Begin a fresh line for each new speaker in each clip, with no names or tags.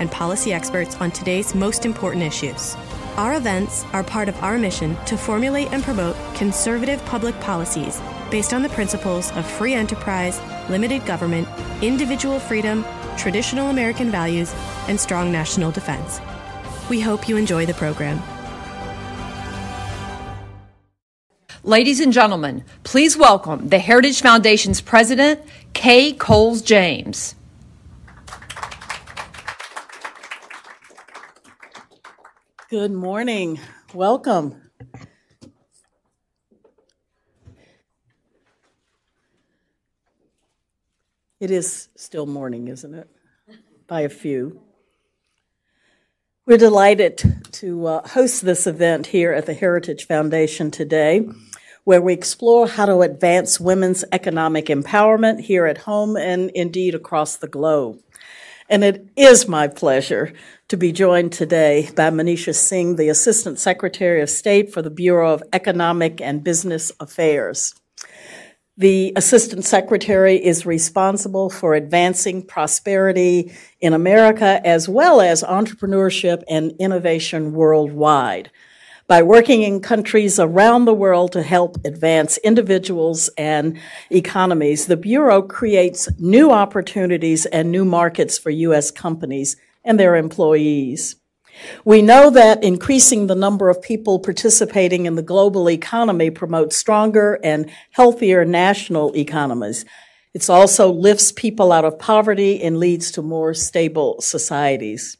and policy experts on today's most important issues. Our events are part of our mission to formulate and promote conservative public policies based on the principles of free enterprise, limited government, individual freedom, traditional American values, and strong national defense. We hope you enjoy the program.
Ladies and gentlemen, please welcome the Heritage Foundation's president, Kay Coles James.
Good morning. Welcome. It is still morning, isn't it? By a few. We're delighted to uh, host this event here at the Heritage Foundation today where we explore how to advance women's economic empowerment here at home and indeed across the globe. And it is my pleasure to be joined today by Manisha Singh, the Assistant Secretary of State for the Bureau of Economic and Business Affairs. The Assistant Secretary is responsible for advancing prosperity in America as well as entrepreneurship and innovation worldwide by working in countries around the world to help advance individuals and economies, the Bureau creates new opportunities and new markets for U.S. companies and their employees. We know that increasing the number of people participating in the global economy promotes stronger and healthier national economies. It also lifts people out of poverty and leads to more stable societies.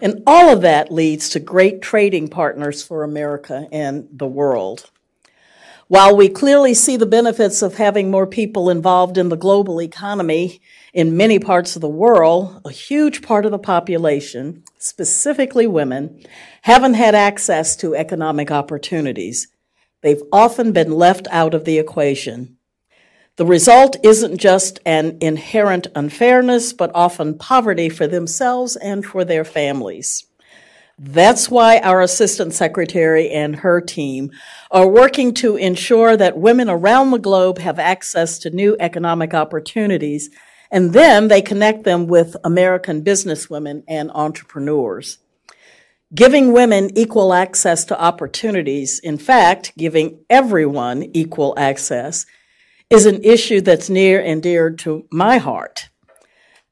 And all of that leads to great trading partners for America and the world. While we clearly see the benefits of having more people involved in the global economy in many parts of the world, a huge part of the population, specifically women, haven't had access to economic opportunities. They've often been left out of the equation. The result isn't just an inherent unfairness, but often poverty for themselves and for their families. That's why our Assistant Secretary and her team are working to ensure that women around the globe have access to new economic opportunities, and then they connect them with American businesswomen and entrepreneurs. Giving women equal access to opportunities, in fact, giving everyone equal access, is an issue that's near and dear to my heart.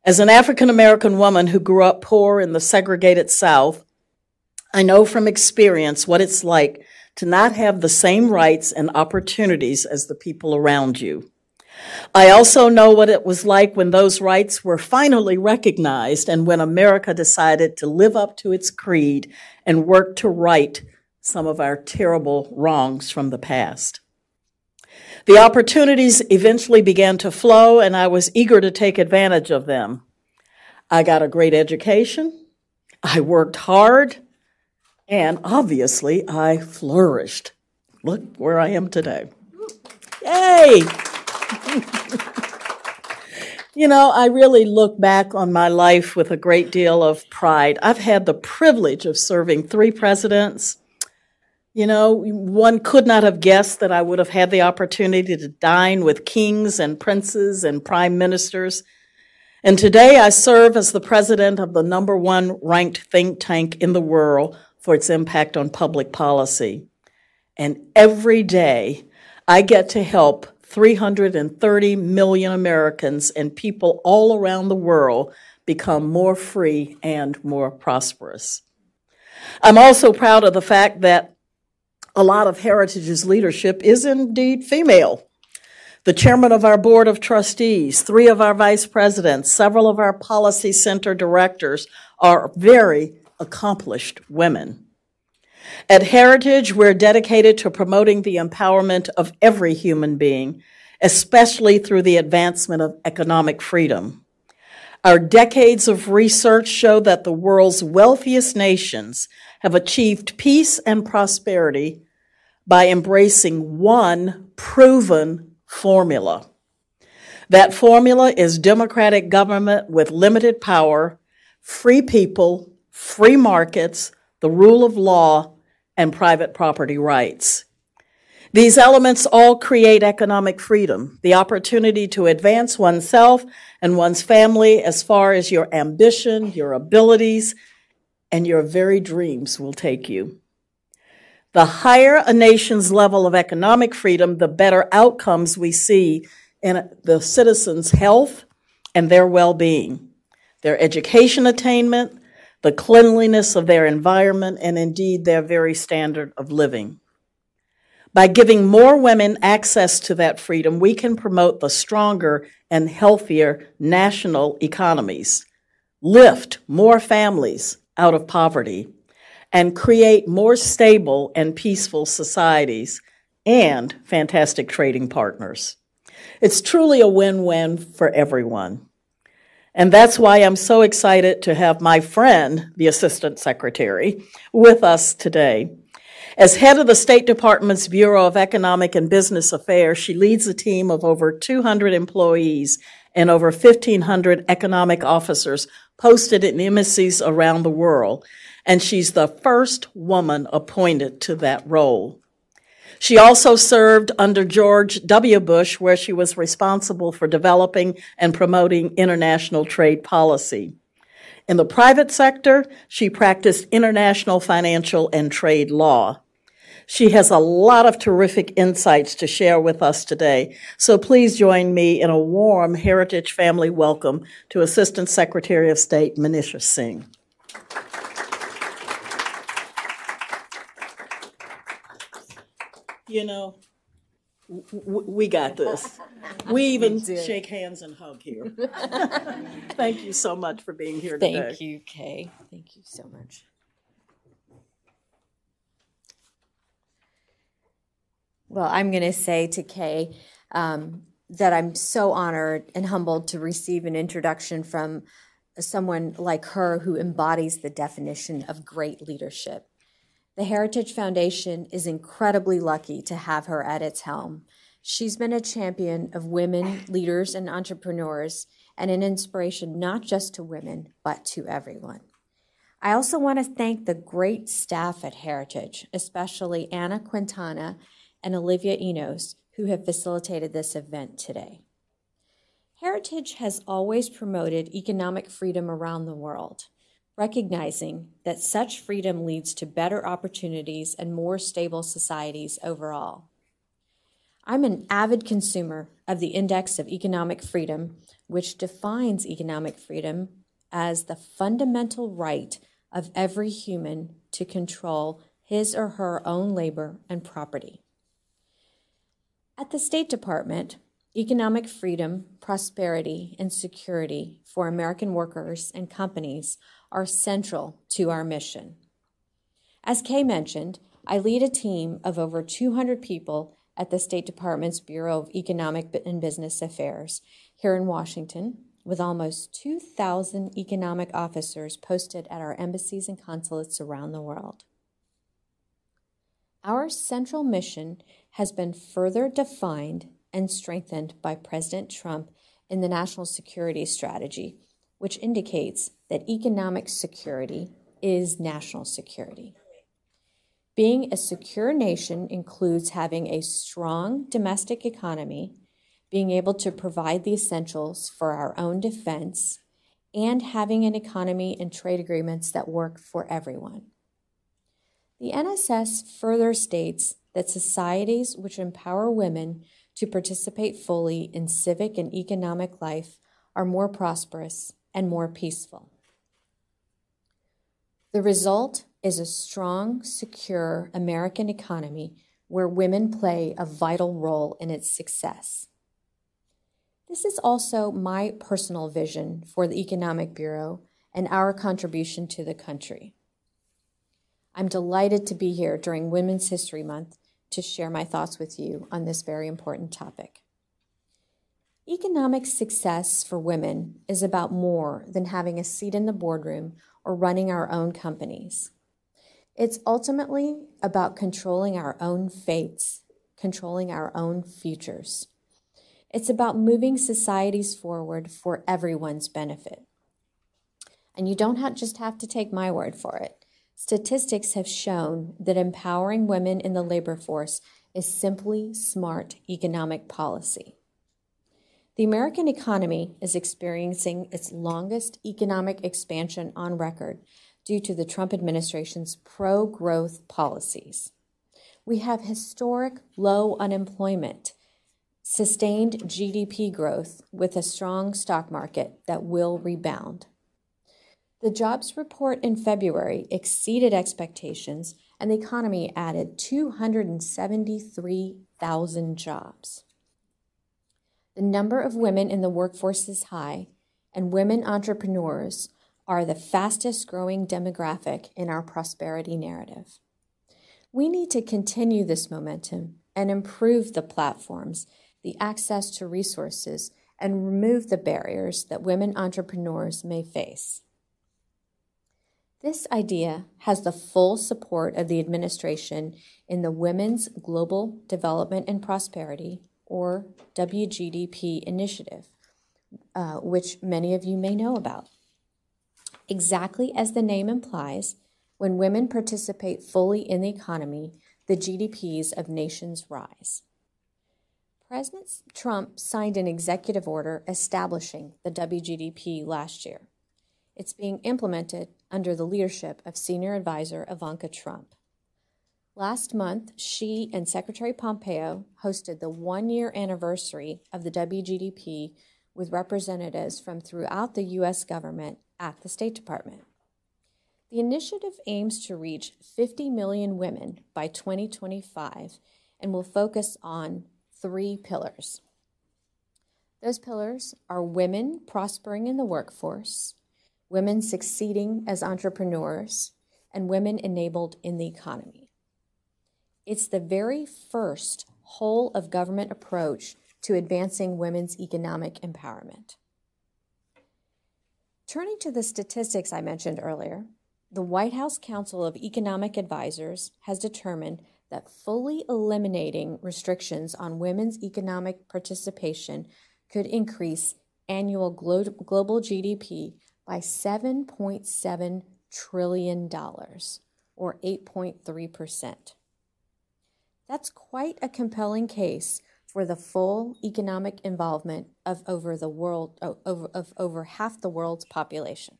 As an African American woman who grew up poor in the segregated South, I know from experience what it's like to not have the same rights and opportunities as the people around you. I also know what it was like when those rights were finally recognized and when America decided to live up to its creed and work to right some of our terrible wrongs from the past. The opportunities eventually began to flow, and I was eager to take advantage of them. I got a great education, I worked hard, and obviously I flourished. Look where I am today. Yay! you know, I really look back on my life with a great deal of pride. I've had the privilege of serving three presidents you know, one could not have guessed that I would have had the opportunity to dine with kings and princes and prime ministers. And today I serve as the president of the number one ranked think tank in the world for its impact on public policy. And every day I get to help 330 million Americans and people all around the world become more free and more prosperous. I'm also proud of the fact that a lot of Heritage's leadership is indeed female. The chairman of our board of trustees, three of our vice presidents, several of our policy center directors are very accomplished women. At Heritage, we're dedicated to promoting the empowerment of every human being, especially through the advancement of economic freedom. Our decades of research show that the world's wealthiest nations have achieved peace and prosperity by embracing one proven formula. That formula is democratic government with limited power, free people, free markets, the rule of law, and private property rights. These elements all create economic freedom, the opportunity to advance oneself and one's family as far as your ambition, your abilities, and your very dreams will take you. The higher a nation's level of economic freedom, the better outcomes we see in the citizens' health and their well being, their education attainment, the cleanliness of their environment, and indeed their very standard of living. By giving more women access to that freedom, we can promote the stronger and healthier national economies, lift more families out of poverty, and create more stable and peaceful societies and fantastic trading partners. It's truly a win win for everyone. And that's why I'm so excited to have my friend, the Assistant Secretary, with us today. As head of the State Department's Bureau of Economic and Business Affairs, she leads a team of over 200 employees and over 1,500 economic officers posted in embassies around the world. And she's the first woman appointed to that role. She also served under George W. Bush, where she was responsible for developing and promoting international trade policy. In the private sector, she practiced international financial and trade law. She has a lot of terrific insights to share with us today. So please join me in a warm Heritage family welcome to Assistant Secretary of State Manisha Singh. You know, w- we got this. We even shake hands and hug here. Thank you so much for being here today.
Thank you, Kay. Thank you so much. Well, I'm going to say to Kay um, that I'm so honored and humbled to receive an introduction from someone like her who embodies the definition of great leadership. The Heritage Foundation is incredibly lucky to have her at its helm. She's been a champion of women, leaders, and entrepreneurs, and an inspiration not just to women, but to everyone. I also want to thank the great staff at Heritage, especially Anna Quintana and Olivia Enos, who have facilitated this event today. Heritage has always promoted economic freedom around the world, recognizing that such freedom leads to better opportunities and more stable societies overall. I'm an avid consumer of the Index of Economic Freedom, which defines economic freedom as the fundamental right of every human to control his or her own labor and property. At the State Department, economic freedom, prosperity, and security for American workers and companies are central to our mission. As Kay mentioned, I lead a team of over 200 people at the State Department's Bureau of Economic and Business Affairs here in Washington, with almost 2,000 economic officers posted at our embassies and consulates around the world. Our central mission has been further defined and strengthened by President Trump in the National Security Strategy, which indicates that economic security is national security. Being a secure nation includes having a strong domestic economy, being able to provide the essentials for our own defense, and having an economy and trade agreements that work for everyone. The NSS further states that societies which empower women to participate fully in civic and economic life are more prosperous and more peaceful. The result is a strong, secure American economy where women play a vital role in its success. This is also my personal vision for the Economic Bureau and our contribution to the country. I'm delighted to be here during Women's History Month to share my thoughts with you on this very important topic. Economic success for women is about more than having a seat in the boardroom or running our own companies. It's ultimately about controlling our own fates, controlling our own futures. It's about moving societies forward for everyone's benefit. And you don't have, just have to take my word for it. Statistics have shown that empowering women in the labor force is simply smart economic policy. The American economy is experiencing its longest economic expansion on record due to the Trump administration's pro growth policies. We have historic low unemployment, sustained GDP growth with a strong stock market that will rebound. The jobs report in February exceeded expectations, and the economy added 273,000 jobs. The number of women in the workforce is high, and women entrepreneurs are the fastest growing demographic in our prosperity narrative. We need to continue this momentum and improve the platforms, the access to resources, and remove the barriers that women entrepreneurs may face. This idea has the full support of the administration in the Women's Global Development and Prosperity or WGDP initiative, uh, which many of you may know about. Exactly as the name implies, when women participate fully in the economy, the GDPs of nations rise. President Trump signed an executive order establishing the WGDP last year. It's being implemented under the leadership of Senior Advisor Ivanka Trump. Last month, she and Secretary Pompeo hosted the one year anniversary of the WGDP with representatives from throughout the U.S. government at the State Department. The initiative aims to reach 50 million women by 2025 and will focus on three pillars. Those pillars are women prospering in the workforce, women succeeding as entrepreneurs, and women enabled in the economy. It's the very first whole of government approach to advancing women's economic empowerment. Turning to the statistics I mentioned earlier, the White House Council of Economic Advisors has determined that fully eliminating restrictions on women's economic participation could increase annual global GDP by $7.7 trillion, or 8.3%. That's quite a compelling case for the full economic involvement of over the world of over, half the world's population.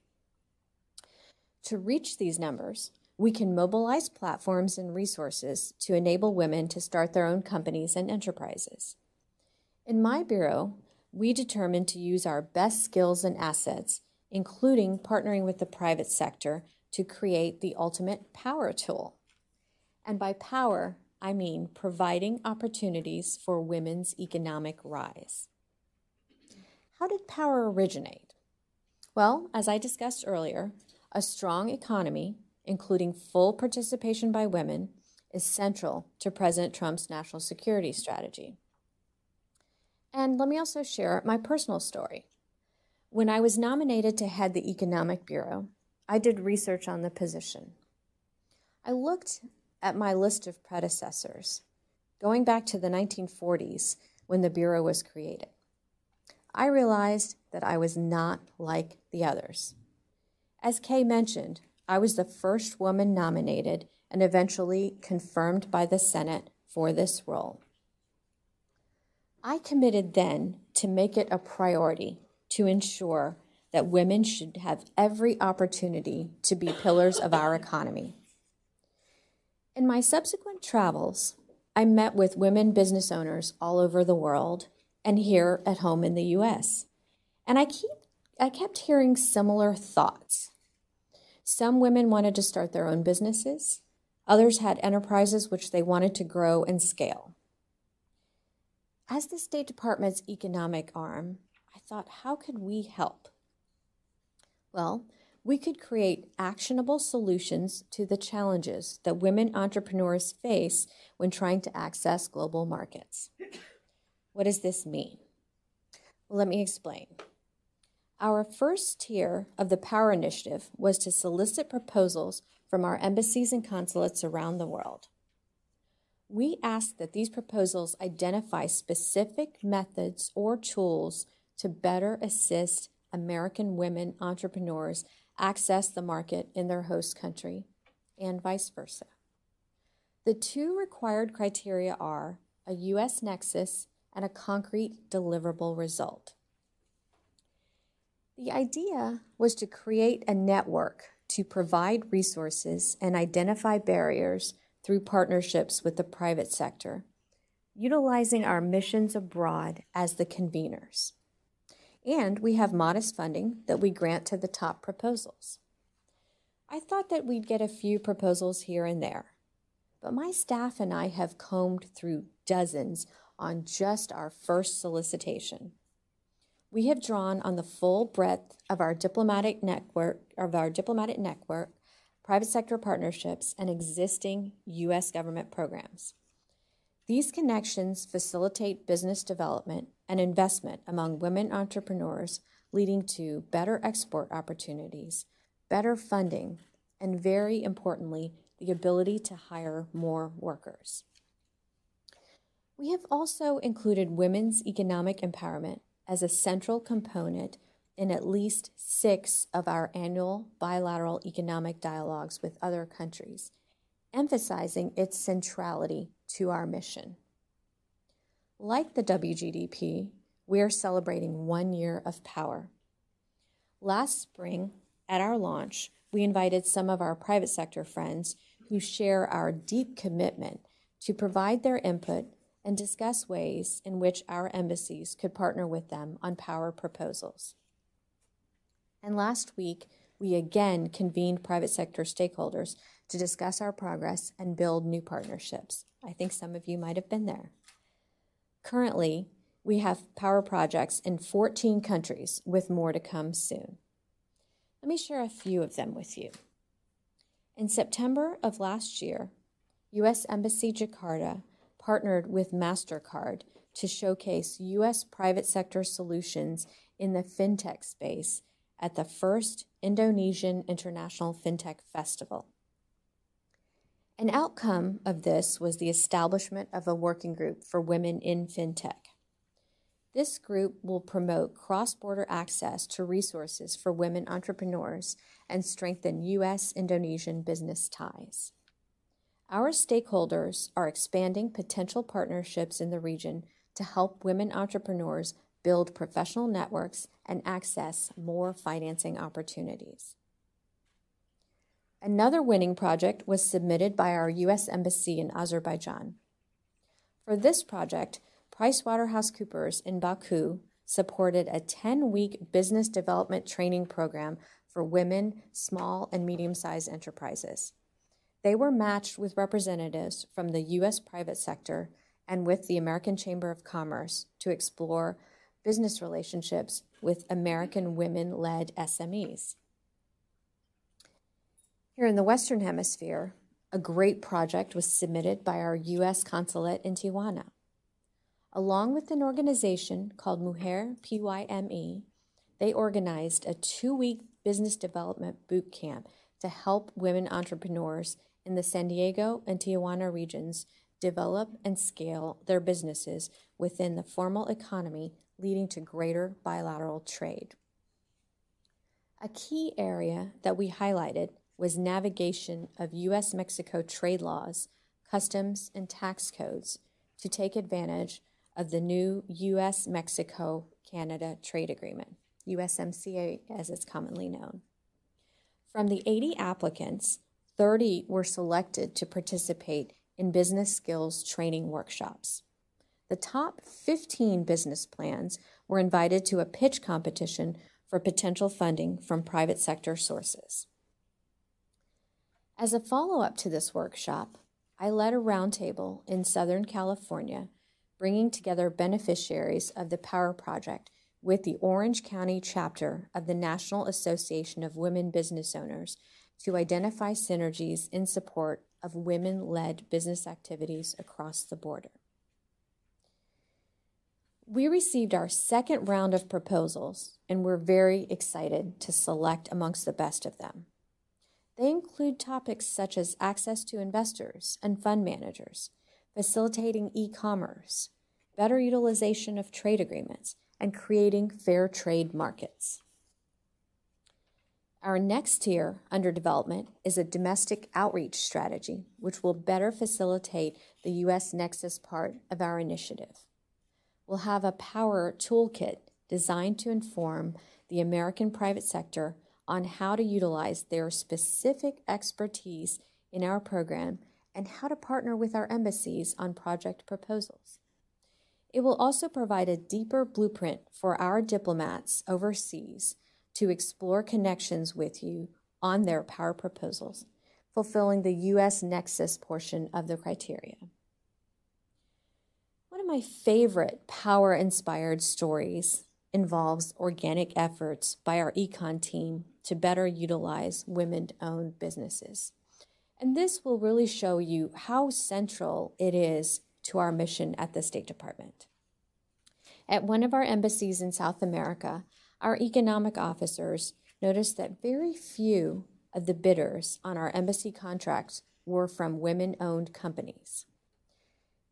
To reach these numbers, we can mobilize platforms and resources to enable women to start their own companies and enterprises. In my bureau, we determined to use our best skills and assets, including partnering with the private sector, to create the ultimate power tool. And by power, I mean providing opportunities for women's economic rise. How did power originate? Well, as I discussed earlier, a strong economy, including full participation by women, is central to President Trump's national security strategy. And let me also share my personal story. When I was nominated to head the Economic Bureau, I did research on the position. I looked at my list of predecessors, going back to the 1940s when the Bureau was created. I realized that I was not like the others. As Kay mentioned, I was the first woman nominated and eventually confirmed by the Senate for this role. I committed then to make it a priority to ensure that women should have every opportunity to be pillars of our economy. In my subsequent travels, I met with women business owners all over the world and here at home in the US. And I keep I kept hearing similar thoughts. Some women wanted to start their own businesses. Others had enterprises which they wanted to grow and scale. As the State Department's economic arm, thought, how could we help? Well, we could create actionable solutions to the challenges that women entrepreneurs face when trying to access global markets. What does this mean? Well, let me explain. Our first tier of the Power Initiative was to solicit proposals from our embassies and consulates around the world. We asked that these proposals identify specific methods or tools to better assist American women entrepreneurs access the market in their host country and vice versa. The two required criteria are a U.S. nexus and a concrete deliverable result. The idea was to create a network to provide resources and identify barriers through partnerships with the private sector, utilizing our missions abroad as the conveners. And we have modest funding that we grant to the top proposals. I thought that we'd get a few proposals here and there, but my staff and I have combed through dozens on just our first solicitation we have drawn on the full breadth of our diplomatic network of our diplomatic network, private sector partnerships, and existing U.S. government programs. These connections facilitate business development and investment among women entrepreneurs, leading to better export opportunities, better funding, and very importantly, the ability to hire more workers. We have also included women's economic empowerment as a central component in at least six of our annual bilateral economic dialogues with other countries, emphasizing its centrality to our mission. Like the WGDP, we are celebrating one year of power. Last spring, at our launch, we invited some of our private sector friends who share our deep commitment to provide their input and discuss ways in which our embassies could partner with them on power proposals. And last week, we again convened private sector stakeholders to discuss our progress and build new partnerships. I think some of you might have been there. Currently, we have power projects in 14 countries with more to come soon. Let me share a few of them with you. In September of last year, U.S. Embassy Jakarta partnered with MasterCard to showcase U.S. private sector solutions in the fintech space at the first Indonesian International Fintech Festival. An outcome of this was the establishment of a working group for women in fintech. This group will promote cross border access to resources for women entrepreneurs and strengthen U.S. Indonesian business ties. Our stakeholders are expanding potential partnerships in the region to help women entrepreneurs build professional networks and access more financing opportunities. Another winning project was submitted by our U.S. Embassy in Azerbaijan. For this project, PricewaterhouseCoopers in Baku supported a 10 week business development training program for women, small, and medium sized enterprises. They were matched with representatives from the U.S. private sector and with the American Chamber of Commerce to explore business relationships with American women led SMEs. Here in the Western Hemisphere, a great project was submitted by our U.S. consulate in Tijuana. Along with an organization called Mujer PYME, they organized a two week business development boot camp to help women entrepreneurs in the San Diego and Tijuana regions develop and scale their businesses within the formal economy, leading to greater bilateral trade. A key area that we highlighted was navigation of U.S. Mexico trade laws, customs, and tax codes to take advantage of the new U.S. Mexico Canada Trade Agreement, USMCA as it's commonly known. From the 80 applicants, 30 were selected to participate in business skills training workshops. The top 15 business plans were invited to a pitch competition for potential funding from private sector sources. As a follow up to this workshop, I led a roundtable in Southern California, bringing together beneficiaries of the Power Project with the Orange County chapter of the National Association of Women Business Owners to identify synergies in support of women led business activities across the border. We received our second round of proposals and we're very excited to select amongst the best of them. They include topics such as access to investors and fund managers, facilitating e commerce, better utilization of trade agreements, and creating fair trade markets. Our next tier under development is a domestic outreach strategy, which will better facilitate the U.S. Nexus part of our initiative. We'll have a power toolkit designed to inform the American private sector on how to utilize their specific expertise in our program and how to partner with our embassies on project proposals. It will also provide a deeper blueprint for our diplomats overseas to explore connections with you on their power proposals, fulfilling the U.S. Nexus portion of the criteria. One of my favorite power inspired stories involves organic efforts by our econ team to better utilize women owned businesses. And this will really show you how central it is to our mission at the State Department. At one of our embassies in South America, our economic officers noticed that very few of the bidders on our embassy contracts were from women owned companies.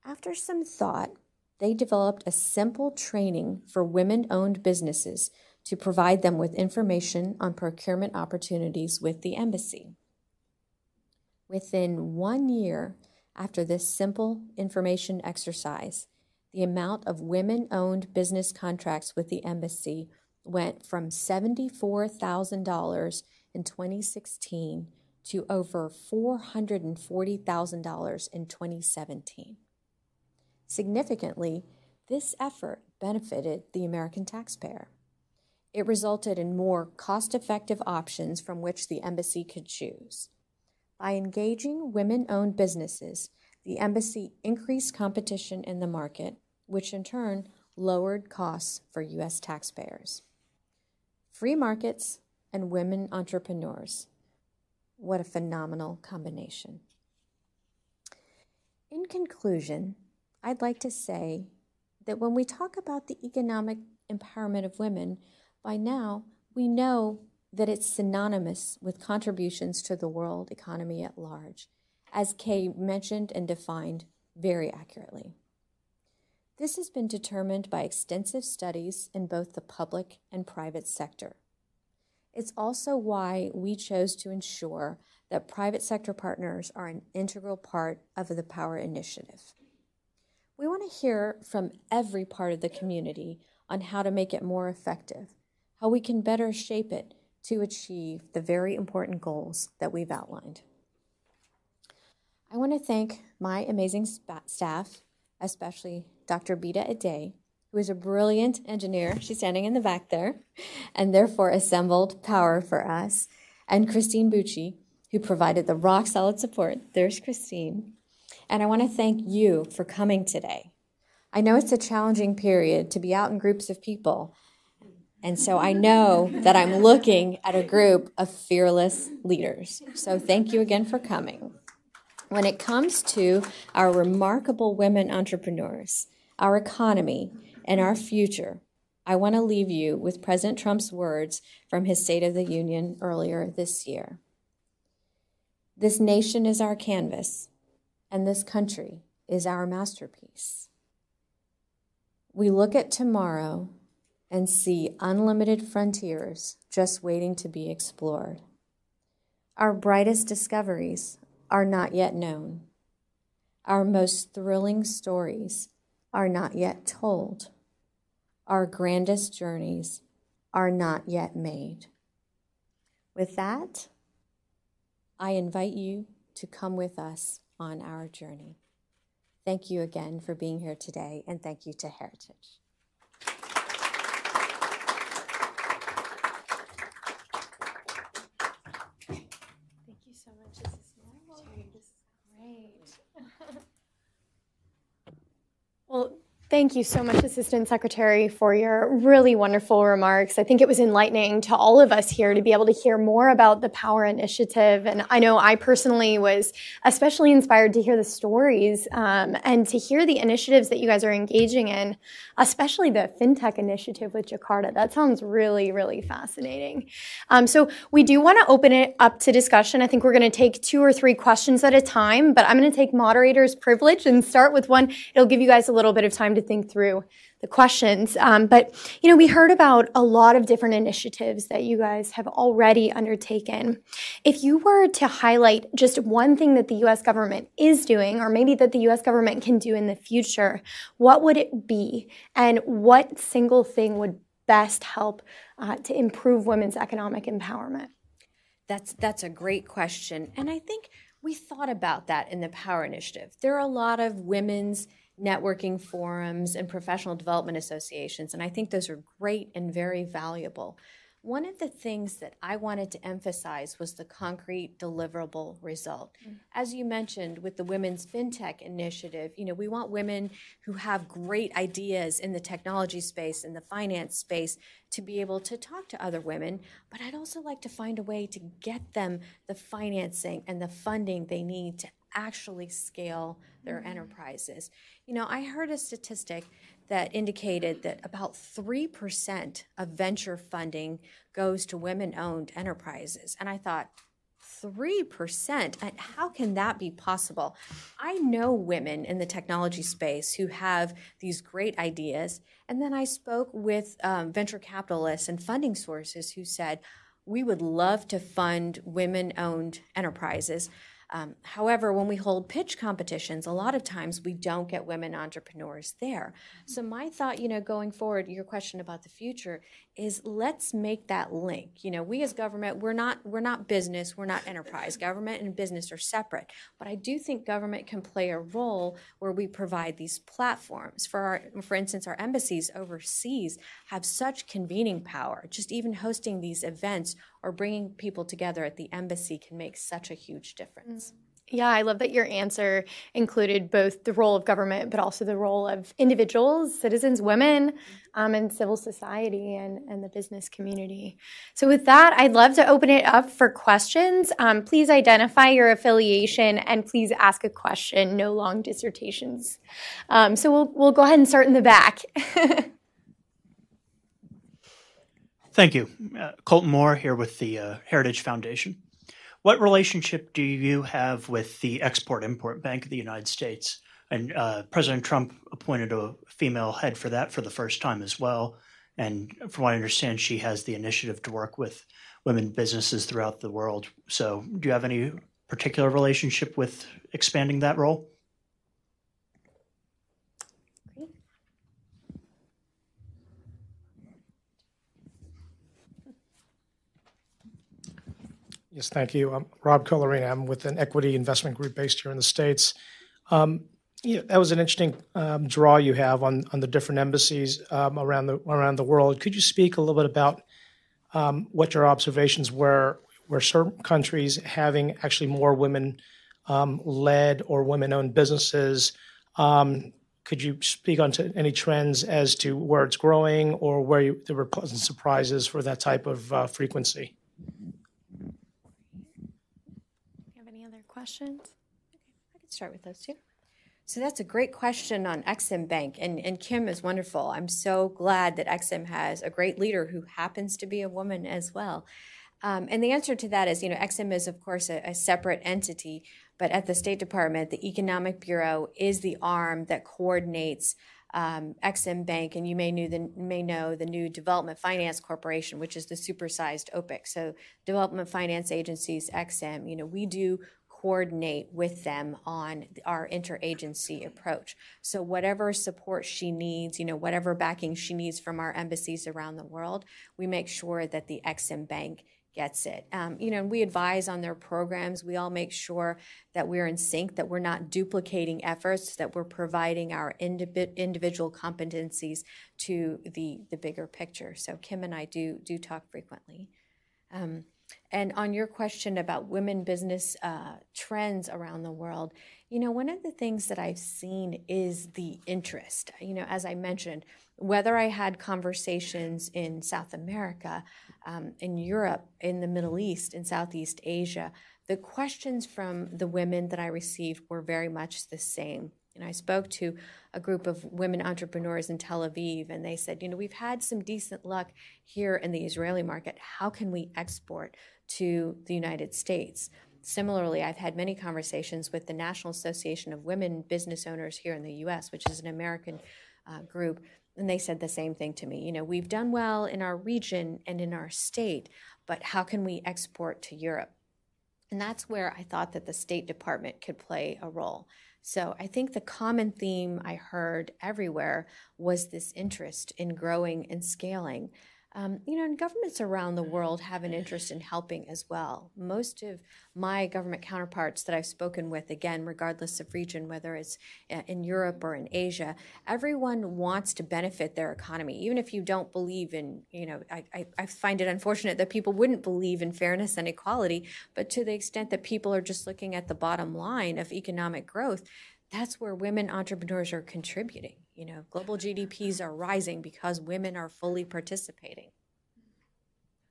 After some thought, they developed a simple training for women owned businesses to provide them with information on procurement opportunities with the embassy. Within one year after this simple information exercise, the amount of women owned business contracts with the embassy went from $74,000 in 2016 to over $440,000 in 2017. Significantly, this effort benefited the American taxpayer. It resulted in more cost effective options from which the embassy could choose. By engaging women owned businesses, the embassy increased competition in the market, which in turn lowered costs for U.S. taxpayers free markets, and women entrepreneurs. What a phenomenal combination. In conclusion, I'd like to say that when we talk about the economic empowerment of women, by now we know that it's synonymous with contributions to the world economy at large, as Kay mentioned and defined very accurately. This has been determined by extensive studies in both the public and private sector. It's also why we chose to ensure that private sector partners are an integral part of the Power Initiative. We want to hear from every part of the community on how to make it more effective, how we can better shape it to achieve the very important goals that we've outlined. I want to thank my amazing staff, especially Dr. Bita Ade, who is a brilliant engineer. She's standing in the back there, and therefore assembled power for us, and Christine Bucci, who provided the rock solid support. There's Christine. And I want to thank you for coming today. I know it's a challenging period to be out in groups of people. And so I know that I'm looking at a group of fearless leaders. So thank you again for coming. When it comes to our remarkable women entrepreneurs, our economy, and our future, I want to leave you with President Trump's words from his State of the Union earlier this year. This nation is our canvas, and this country is our masterpiece. We look at tomorrow and see unlimited frontiers just waiting to be explored. Our brightest discoveries are not yet known. Our most thrilling stories are not yet told. Our grandest journeys are not yet made. With that, I invite you to come with us on our journey. Thank you again for being here today, and thank you to Heritage.
Thank you so much. This is This is great.
Well,
Thank you so much, Assistant Secretary, for your really wonderful remarks. I think it was enlightening to all of us here to be able to hear more about the Power Initiative. And I know I personally was especially inspired to hear the stories um, and to hear the initiatives that you guys are engaging in, especially the FinTech initiative with Jakarta. That sounds really, really fascinating. Um, so we do want to open it up to discussion. I think we're going to take two or three questions at a time, but I'm going to take moderator's privilege and start with one. It'll give you guys a little bit of time to think through the questions. Um, but, you know, we heard about a lot of different initiatives that you guys have already undertaken. If you were to highlight just one thing that the U.S. government is doing, or maybe that the U.S. government can do in the future, what would it be? And what single thing would best help uh, to improve women's economic empowerment?
That's that's a great question, and I think we thought about that in the Power Initiative. There are a lot of women's networking forums and professional development associations. And I think those are great and very valuable. One of the things that I wanted to emphasize was the concrete deliverable result. Mm-hmm. As you mentioned with the Women's FinTech Initiative, you know, we want women who have great ideas in the technology space and the finance space to be able to talk to other women, but I'd also like to find a way to get them the financing and the funding they need to actually scale their mm-hmm. enterprises. You know, I heard a statistic that indicated that about 3% of venture funding goes to women owned enterprises. And I thought, 3%? How can that be possible? I know women in the technology space who have these great ideas. And then I spoke with um, venture capitalists and funding sources who said, we would love to fund women owned enterprises, um, however, when we hold pitch competitions, a lot of times we don't get women entrepreneurs there. So, my thought, you know, going forward, your question about the future is let's make that link. You know, we as government, we're not we're not business, we're not enterprise. Government and business are separate. But I do think government can play a role where we provide these platforms. For our for instance, our embassies overseas have such convening power. Just even hosting these events or bringing people together at the embassy can make such a huge difference. Mm-hmm.
Yeah, I love that your answer included both the role of government, but also the role of individuals, citizens, women, um, and civil society and, and the business community. So, with that, I'd love to open it up for questions. Um, please identify your affiliation and please ask a question, no long dissertations. Um, so, we'll, we'll go ahead and start in the back.
Thank you. Uh, Colton Moore here with the uh, Heritage Foundation. What relationship do you have with the Export Import Bank of the United States? And uh, President Trump appointed a female head for that for the first time as well. And from what I understand, she has the initiative to work with women businesses throughout the world. So, do you have any particular relationship with expanding that role?
Yes, thank you. I'm Rob Collerina. I'm with an equity investment group based here in the States. Um, yeah, that was an interesting um, draw you have on, on the different embassies um, around the around the world. Could you speak a little bit about um, what your observations were? Were certain countries having actually more women um, led or women owned businesses? Um, could you speak on to any trends as to where it's growing or where you, there were pleasant surprises for that type of uh, frequency?
Questions?
Okay, I can start with those two. So that's a great question on Exim Bank, and, and Kim is wonderful. I'm so glad that Exim has a great leader who happens to be a woman as well. Um, and the answer to that is, you know, Exim is of course a, a, separate entity, but at the State Department, the Economic Bureau is the arm that coordinates um, Exim Bank, and you may the, may know the new Development Finance Corporation, which is the supersized OPIC. So Development Finance Agencies, Exim, you know, we do coordinate with them on our interagency approach. So whatever support she needs, you know, whatever backing she needs from our embassies around the world, we make sure that the Exim Bank gets it. Um, you know, and we advise on their programs. We all make sure that we're in sync, that we're not duplicating efforts, that we're providing our indiv- individual competencies to the the bigger picture. So Kim and I do do talk frequently. Um, And on your question about women business uh, trends around the world, you know, one of the things that I've seen is the interest. You know, as I mentioned, whether I had conversations in South America, um, in Europe, in the Middle East, in Southeast Asia, the questions from the women that I received were very much the same. And I spoke to a group of women entrepreneurs in Tel Aviv, and they said, you know, we've had some decent luck here in the Israeli market. How can we export to the United States? Similarly, I've had many conversations with the National Association of Women Business Owners here in the US, which is an American uh, group, and they said the same thing to me. You know, we've done well in our region and in our state, but how can we export to Europe? And that's where I thought that the State Department could play a role. So I think the common theme I heard everywhere was this interest in growing and scaling. Um, you know, and governments around the world have an interest in helping as well. Most of my government counterparts that I've spoken with, again, regardless of region, whether it's uh, in Europe or in Asia, everyone wants to benefit their economy. Even if you don't believe in, you know, I, I, I find it unfortunate that people wouldn't believe in fairness and equality, but to the extent that people are just looking at the bottom line of economic growth, that's where women entrepreneurs are contributing. You know, global GDPs are rising because women are fully participating.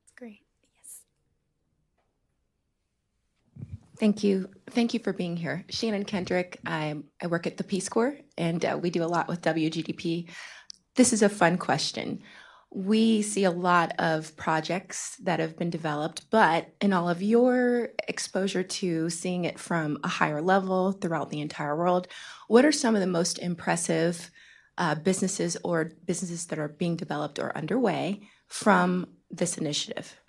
That's great. Yes.
Thank you. Thank you for being here. Shannon Kendrick. I, I work at the Peace Corps and uh, we do a lot with WGDP. This is a fun question we see a lot of projects that have been developed, but in all of your exposure to seeing it from a higher level throughout the entire world, what are some of the most impressive uh, businesses or businesses that are being developed or underway from this initiative?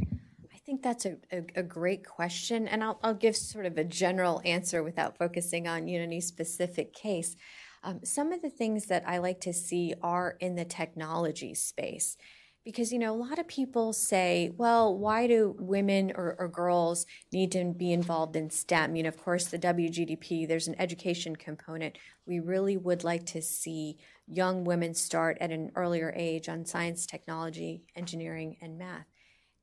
I think that's a, a, a great question, and I'll, I'll, give sort of a general answer without focusing on you know, any specific case. Um, some of the things that I like to see are in the technology space. Because, you know, a lot of people say, well, why do women or, or girls need to be involved in STEM? You know, of course, the WGDP, there's an education component. We really would like to see young women start at an earlier age on science, technology, engineering, and math.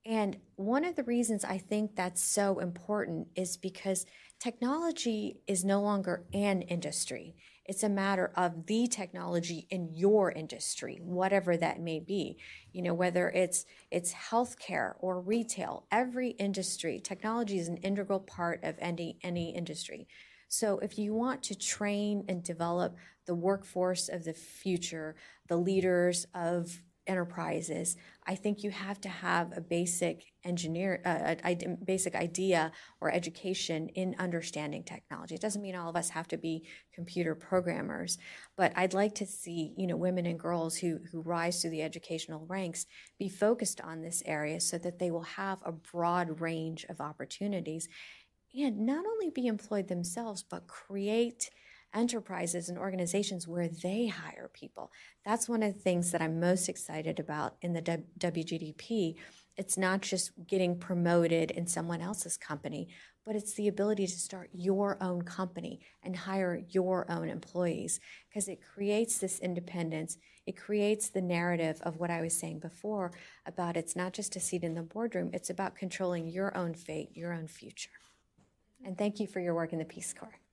And one of the reasons I think that's so important is because technology is no longer an industry. It's a matter of the technology in your industry, whatever that may be. You know, whether it's it's healthcare or retail, every industry, technology is an integral part of any any industry. So if you want to train and develop the workforce of the future, the leaders of enterprises, I think you have to have a basic engineer, uh, a, a, basic idea or education in understanding technology. It doesn't mean all of us have to be computer programmers, but I'd like to see, you know, women and girls who who rise through the educational ranks be focused on this area so that they will have a broad range of opportunities and not only be employed themselves, but create enterprises and organizations where they hire people. That's one of the things that I'm most excited about in the WGDP. It's not just getting promoted in someone else's company, but it's the ability to start your own company and hire your own employees because it creates this independence. It creates the narrative of what I was saying before about it's not just a seat in the boardroom, it's about controlling your own fate, your own future. And thank you for your work in the Peace Corps.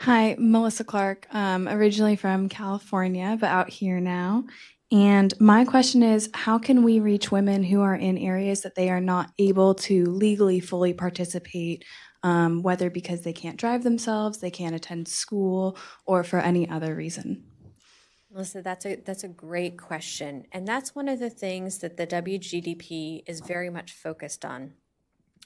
Hi, Melissa Clark, um, originally from California, but out here now. And my question is how can we reach women who are in areas that they are not able to legally fully participate, um, whether because they can't drive themselves, they can't attend school, or for any other reason?
Melissa, that's a that's a great question, and that's one of the things that the WGDP is very much focused on.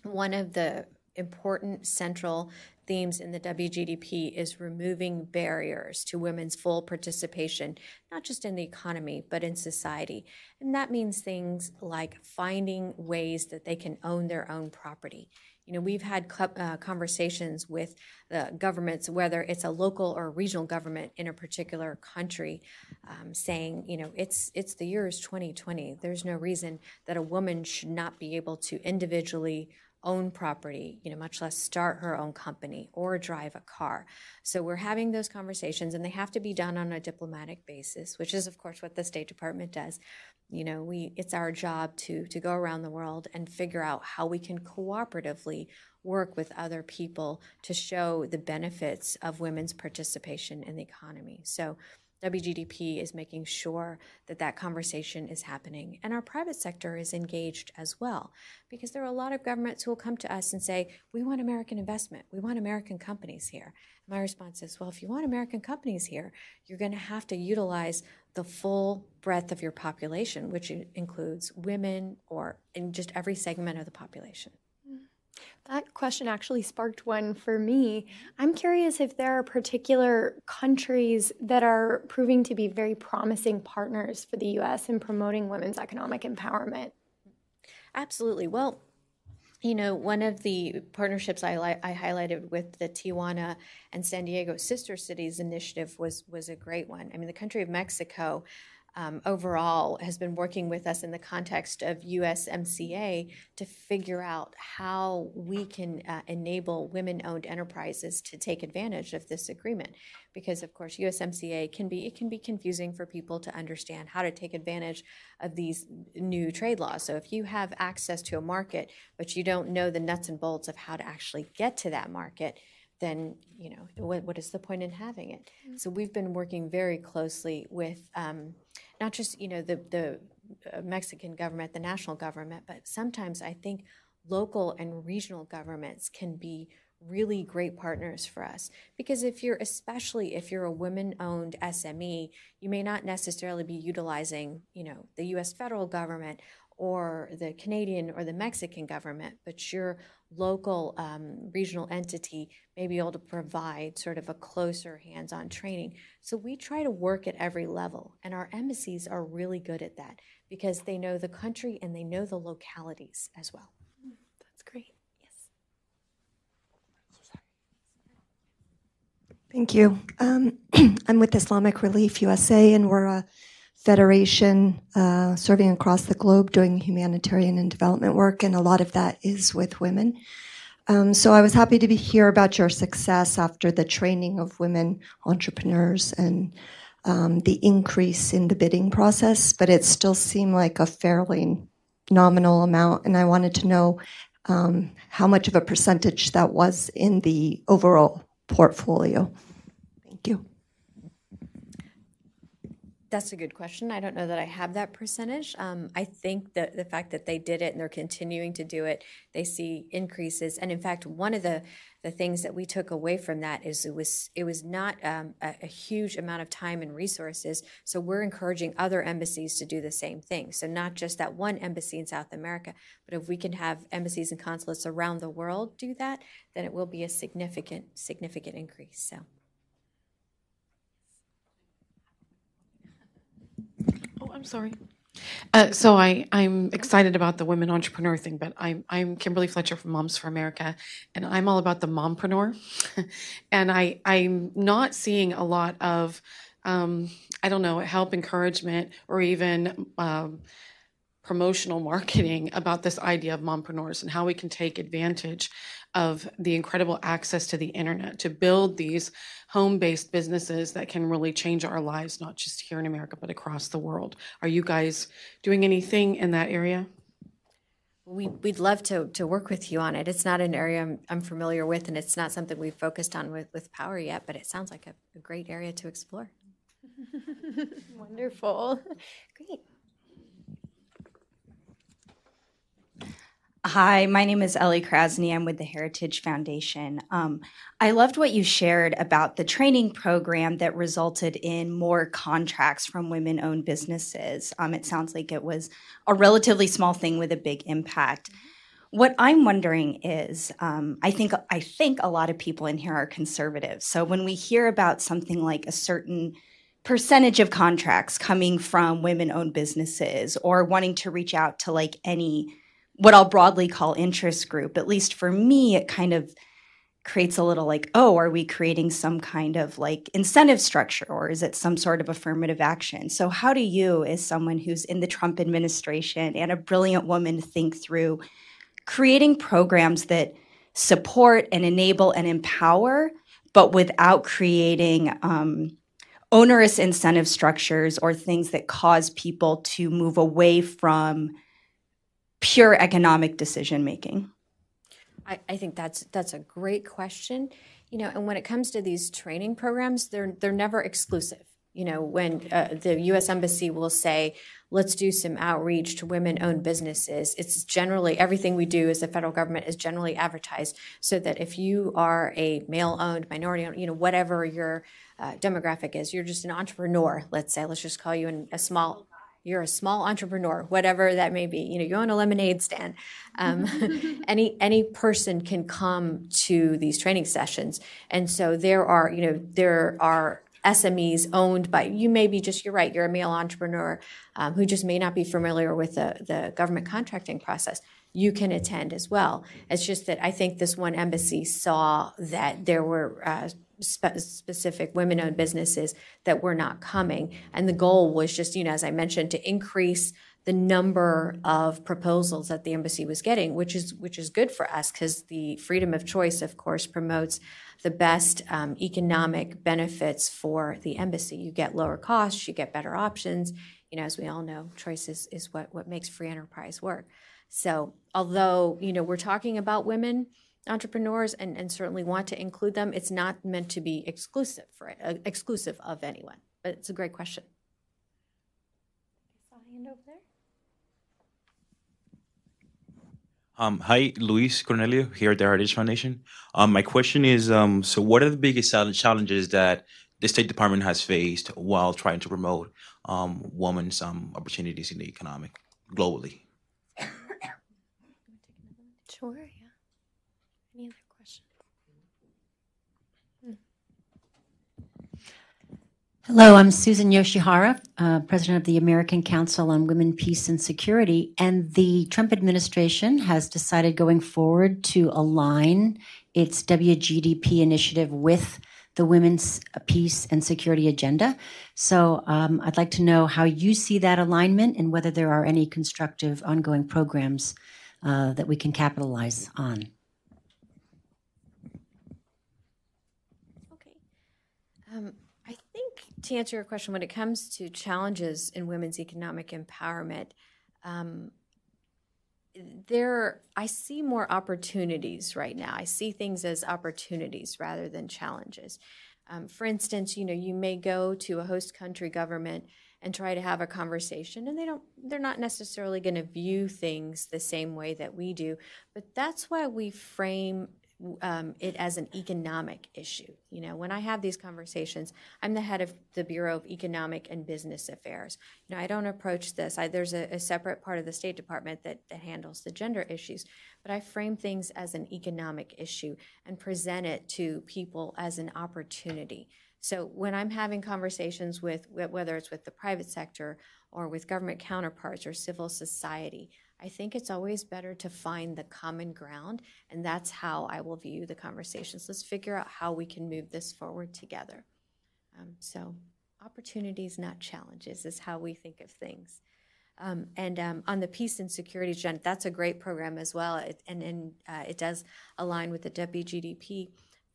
One of the important central themes in the WGDP is removing barriers to women's full participation, not just in the economy, but in society. And that means things like finding ways that they can own their own property. You know, we've had uh, conversations with the governments, whether it's a local or regional government in a particular country, um, saying, you know, it's it's the year is 2020. There's no reason that a woman should not be able to individually own property, you know, much less start her own company or drive a car. So we're having those conversations and they have to be done on a diplomatic basis, which is of course what the State Department does. You know, we it's our job to to go around the world and figure out how we can cooperatively work with other people to show the benefits of women's participation in the economy. So WGDP is making sure that that conversation is happening. And our private sector is engaged as well, because there are a lot of governments who will come to us and say, We want American investment. We want American companies here. My response is, Well, if you want American companies here, you're going to have to utilize the full breadth of your population, which includes women or in just every segment of the population.
That question actually sparked one for me. I'm curious if there are particular countries that are proving to be very promising partners for the US in promoting women's economic empowerment.
Absolutely. Well, you know, one of the partnerships I, li- I highlighted with the Tijuana and San Diego Sister Cities initiative was was a great one. I mean, the country of Mexico um, overall has been working with us in the context of USMCA to figure out how we can uh, enable women owned enterprises to take advantage of this agreement. Because of course USMCA can be it can be confusing for people to understand how to take advantage of these new trade laws. So if you have access to a market but you don't know the nuts and bolts of how to actually get to that market then you know what, what is the point in having it? Mm-hmm. so we've been working very closely with um, not just you know the the uh, Mexican government, the national government, but sometimes I think local and regional governments can be really great partners for us. Because if you're especially if you're a women owned SME you may not necessarily be utilizing you know the US federal government or the Canadian or the Mexican government, but your local um, regional entity may be able to provide sort of a closer hands on training. So we try to work at every level, and our embassies are really good at that because they know the country and they know the localities as well.
That's great. Yes.
Thank you. Um, I'm with Islamic Relief USA, and we're a federation uh, serving across the globe doing humanitarian and development work, and a lot of that is with women. Um, so I was happy to be here about your success after the training of women entrepreneurs and um, the increase in the bidding process, but it still seemed like a fairly nominal amount, and I wanted to know um, how much of a percentage that was in the overall portfolio. Thank you.
That's a good question. I don't know that I have that percentage. Um, I think that the fact that they did it and they're continuing to do it, they see increases. And in fact, one of the the things that we took away from that is it was it was not um, a, a, huge amount of time and resources. So we're encouraging other embassies to do the same thing. So not just that one embassy in South America, but if we can have embassies and consulates around the world do that, then it will be a significant significant increase. So.
I'm sorry. Uh, so I, I'm excited about the women entrepreneur thing, but I'm, I'm Kimberly Fletcher from Moms for America, and I'm all about the mompreneur. and I, I'm not seeing a lot of, um, I don't know, help, encouragement, or even um, promotional marketing about this idea of mompreneurs and how we can take advantage of the incredible access to the internet to build these home based businesses that can really change our lives, not just here in America, but across the world. Are you guys doing anything in that area?
We, would love to, to work with you on it. It's not an area I'm, I'm, familiar with, and it's not something we've focused on with, with Power yet, but it sounds like a, a great area to explore.
Wonderful. Great.
Hi, my name is Ellie Krasny. I'm with the Heritage Foundation. Um, I loved what you shared about the training program that resulted in more contracts from women owned businesses. Um, it sounds like it was a relatively small thing with a big impact. What I'm wondering is, um, I think I think a lot of people in here are conservative. So when we hear about something like a certain percentage of contracts coming from women-owned businesses, or wanting to reach out to like any what I'll broadly call interest group, at least for me, it kind of creates a little like, oh, are we creating some kind of like incentive structure or is it some sort of affirmative action? So, how do you, as someone who's in the Trump administration and a brilliant woman, think through creating programs that support and enable and empower, but without creating um, onerous incentive structures or things that cause people to move away from pure economic decision making?
I, I think that's that's a great question. You know, and when it comes to these training programs, they're they're never exclusive. You know, when uh, the U.S. Embassy will say, let's do some outreach to women owned businesses. It's generally everything we do as the federal government is generally advertised so that if you are a male owned, minority owned, you know, whatever your uh, demographic is, you're just an entrepreneur, let's say, let's just call you an, a small you're a small entrepreneur, whatever that may be. You know, you own a lemonade stand. Um, any any person can come to these training sessions, and so there are you know there are SMEs owned by you. May be just you're right. You're a male entrepreneur um, who just may not be familiar with the the government contracting process. You can attend as well. It's just that I think this one embassy saw that there were uh, spe- specific women owned businesses that were not coming. And the goal was just, you know, as I mentioned, to increase the number of proposals that the embassy was getting, which is which is good for us because the freedom of choice, of course, promotes the best um, economic benefits for the embassy. You get lower costs, you get better options. You know, as we all know, choice is, is what what makes free enterprise work. So, although you know we're talking about women entrepreneurs and, and certainly want to include them. It's not meant to be exclusive for uh, exclusive of anyone. But it's a great question.
hand over there.
Um, hi, Luis Cornelio here at the Heritage Foundation. Um, my question is, um, so what are the biggest challenges that the State Department has faced while trying to promote um, women's um, opportunities in the economic globally?
Sure. Any other questions?
Hmm. Hello, I'm Susan Yoshihara, uh, president of the American Council on Women, Peace, and Security. And the Trump administration has decided going forward to align its WGDP initiative with the Women's Peace and Security Agenda. So um, I'd like to know how you see that alignment and whether there are any constructive ongoing programs uh, that we can capitalize on.
Um, I think to answer your question, when it comes to challenges in women's economic empowerment, um, there I see more opportunities right now. I see things as opportunities rather than challenges. Um, for instance, you know, you may go to a host country government and try to have a conversation and they don't they're not necessarily going to view things the same way that we do but that's why we frame um, it as an economic issue. You know, when I have these conversations, I'm the head of the Bureau of Economic and Business Affairs. You know, I don't approach this. I, there's a, a, separate part of the State Department that, that handles the gender issues, but I frame things as an economic issue and present it to people as an opportunity. So when I'm having conversations with whether it's with the private sector or with government counterparts or civil society, I think it's always better to find the common ground, and that's how I will view the conversations. Let's figure out how we can move this forward together. Um, so, opportunities, not challenges, is how we think of things. Um, and um, on the peace and security agenda, that's a great program as well, it, and, and uh, it does align with the WGDP.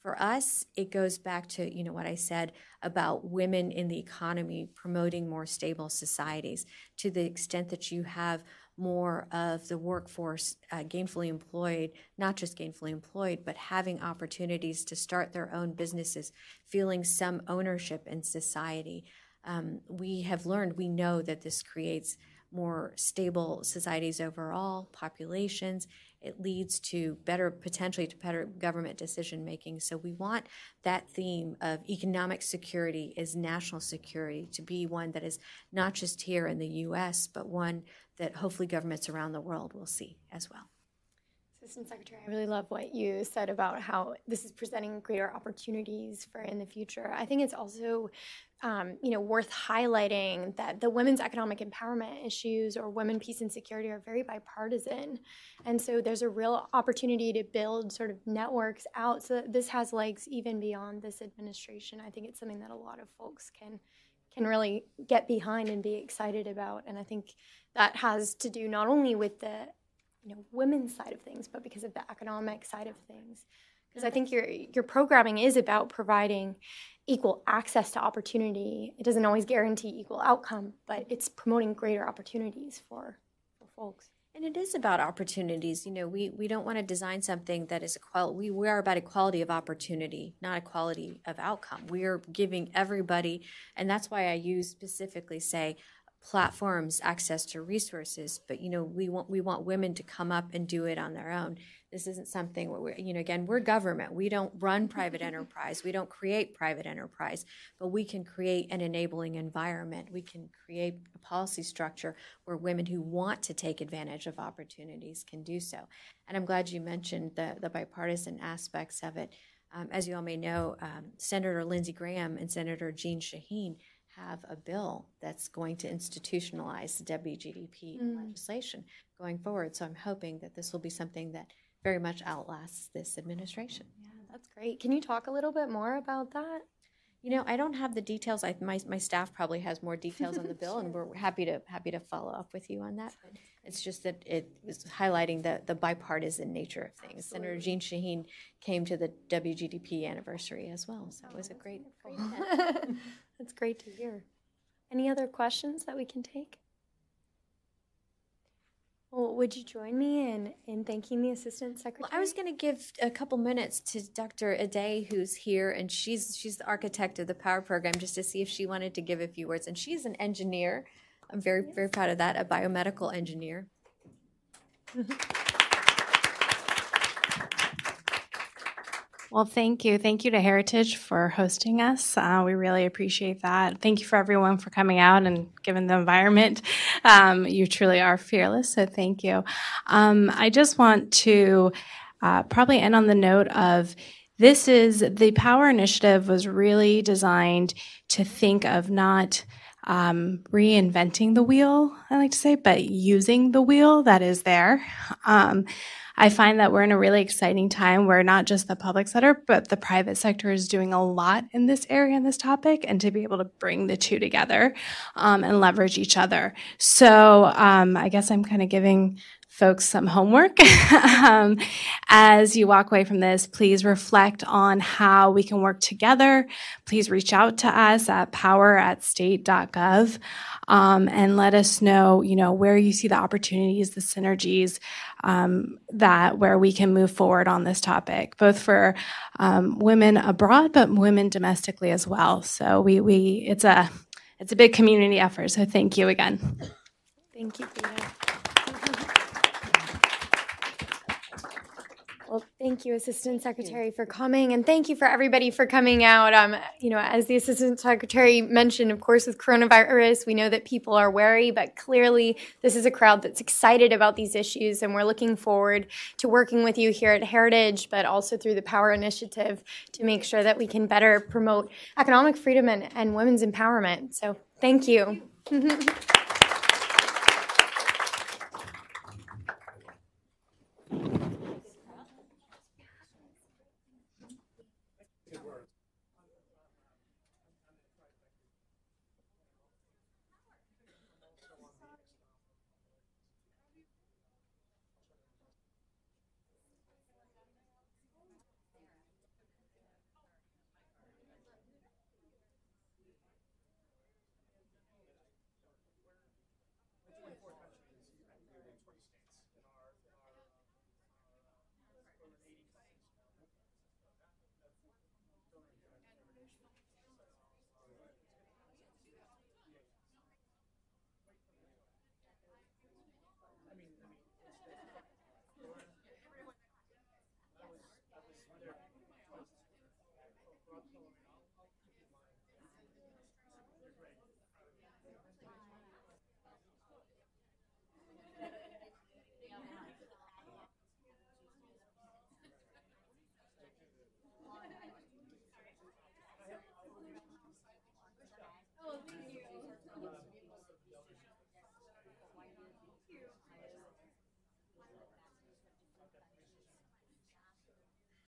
For us, it goes back to you know what I said about women in the economy promoting more stable societies. To the extent that you have more of the workforce uh, gainfully employed, not just gainfully employed, but having opportunities to start their own businesses, feeling some ownership in society. Um, we have learned, we know that this creates more stable societies overall, populations. It leads to better, potentially to better government decision making. So we want that theme of economic security is national security to be one that is not just here in the U.S., but one that hopefully governments around the world will see as well.
Assistant Secretary, I really love what you said about how this is presenting greater opportunities for in the future. I think it's also, um, you know, worth highlighting that the women's economic empowerment issues or women peace and security are very bipartisan, and so there's a real opportunity to build sort of networks out so that this has legs even beyond this administration. I think it's something that a lot of folks can can really get behind and be excited about, and I think that has to do not only with the you know women's side of things, but because of the economic side of things. Because I think your your programming is about providing equal access to opportunity. It doesn't always guarantee equal outcome, but it's promoting greater opportunities for for folks.
And it is about opportunities. You know, we, we don't want to design something that is equal. We, we are about equality of opportunity, not equality of outcome. We are giving everybody, and that's why I use specifically say platforms access to resources. But you know, we want we want women to come up and do it on their own. This isn't something where we're, you know, again, we're government. We don't run private enterprise. We don't create private enterprise, but we can create an enabling environment. We can create a policy structure where women who want to take advantage of opportunities can do so. And I'm glad you mentioned the, the bipartisan aspects of it. Um, as you all may know, um, Senator Lindsey Graham and Senator Jeanne Shaheen have a bill that's going to institutionalize the WGDP
Mm.
legislation going forward. So I'm hoping that this will be something that very much outlasts this administration.
Yeah, that's great. Can you talk a little bit more about that?
You know, I don't have the details. I, my, my staff probably has more details on the bill, and we're happy to happy to follow up with you on that. But it's just that it was highlighting the the bipartisan nature of things. Senator Jeanne Shaheen came to the WGDP anniversary as well, so it was a great. great event.
That's great to hear. Any other questions that we can take? Well, would you join me in, in thanking the Assistant Secretary?
Well, I was going to give a couple minutes to Dr. Ade, who's here, and she's she's the architect of the Power Program, just to see if she wanted to give a few words. And she's an engineer. I'm very very proud of that, a biomedical engineer.
Well, thank you. Thank you to Heritage for hosting us. Uh, we really appreciate that. Thank you for everyone for coming out and given the environment. Um, you truly are fearless, so thank you. Um, I just want to uh, probably end on the note of this is the Power Initiative was really designed to think of not um, reinventing the wheel, I like to say, but using the wheel that is there. Um, I find that we're in a really exciting time where not just the public sector, but the private sector is doing a lot in this area and this topic, and to be able to bring the two together um, and leverage each other. So um, I guess I'm kind of giving folks some homework. um, as you walk away from this, please reflect on how we can work together. Please reach out to us at power at state.gov um, and let us know, you know, where you see the opportunities, the synergies um, that where we can move forward on this topic, both for um, women abroad, but women domestically as well. So we we it's a it's a big community effort. So thank you again.
Thank you, Frida. Well, thank you, Assistant Secretary, for coming, and thank you for everybody for coming out. Um, you know, as the Assistant Secretary mentioned, of course, with coronavirus, we know that people are wary, but clearly, this is a crowd that's excited about these issues, and we're looking forward to working with you here at Heritage, but also through the Power Initiative to make sure that we can better promote economic freedom and, and women's empowerment. So, thank you. There's five.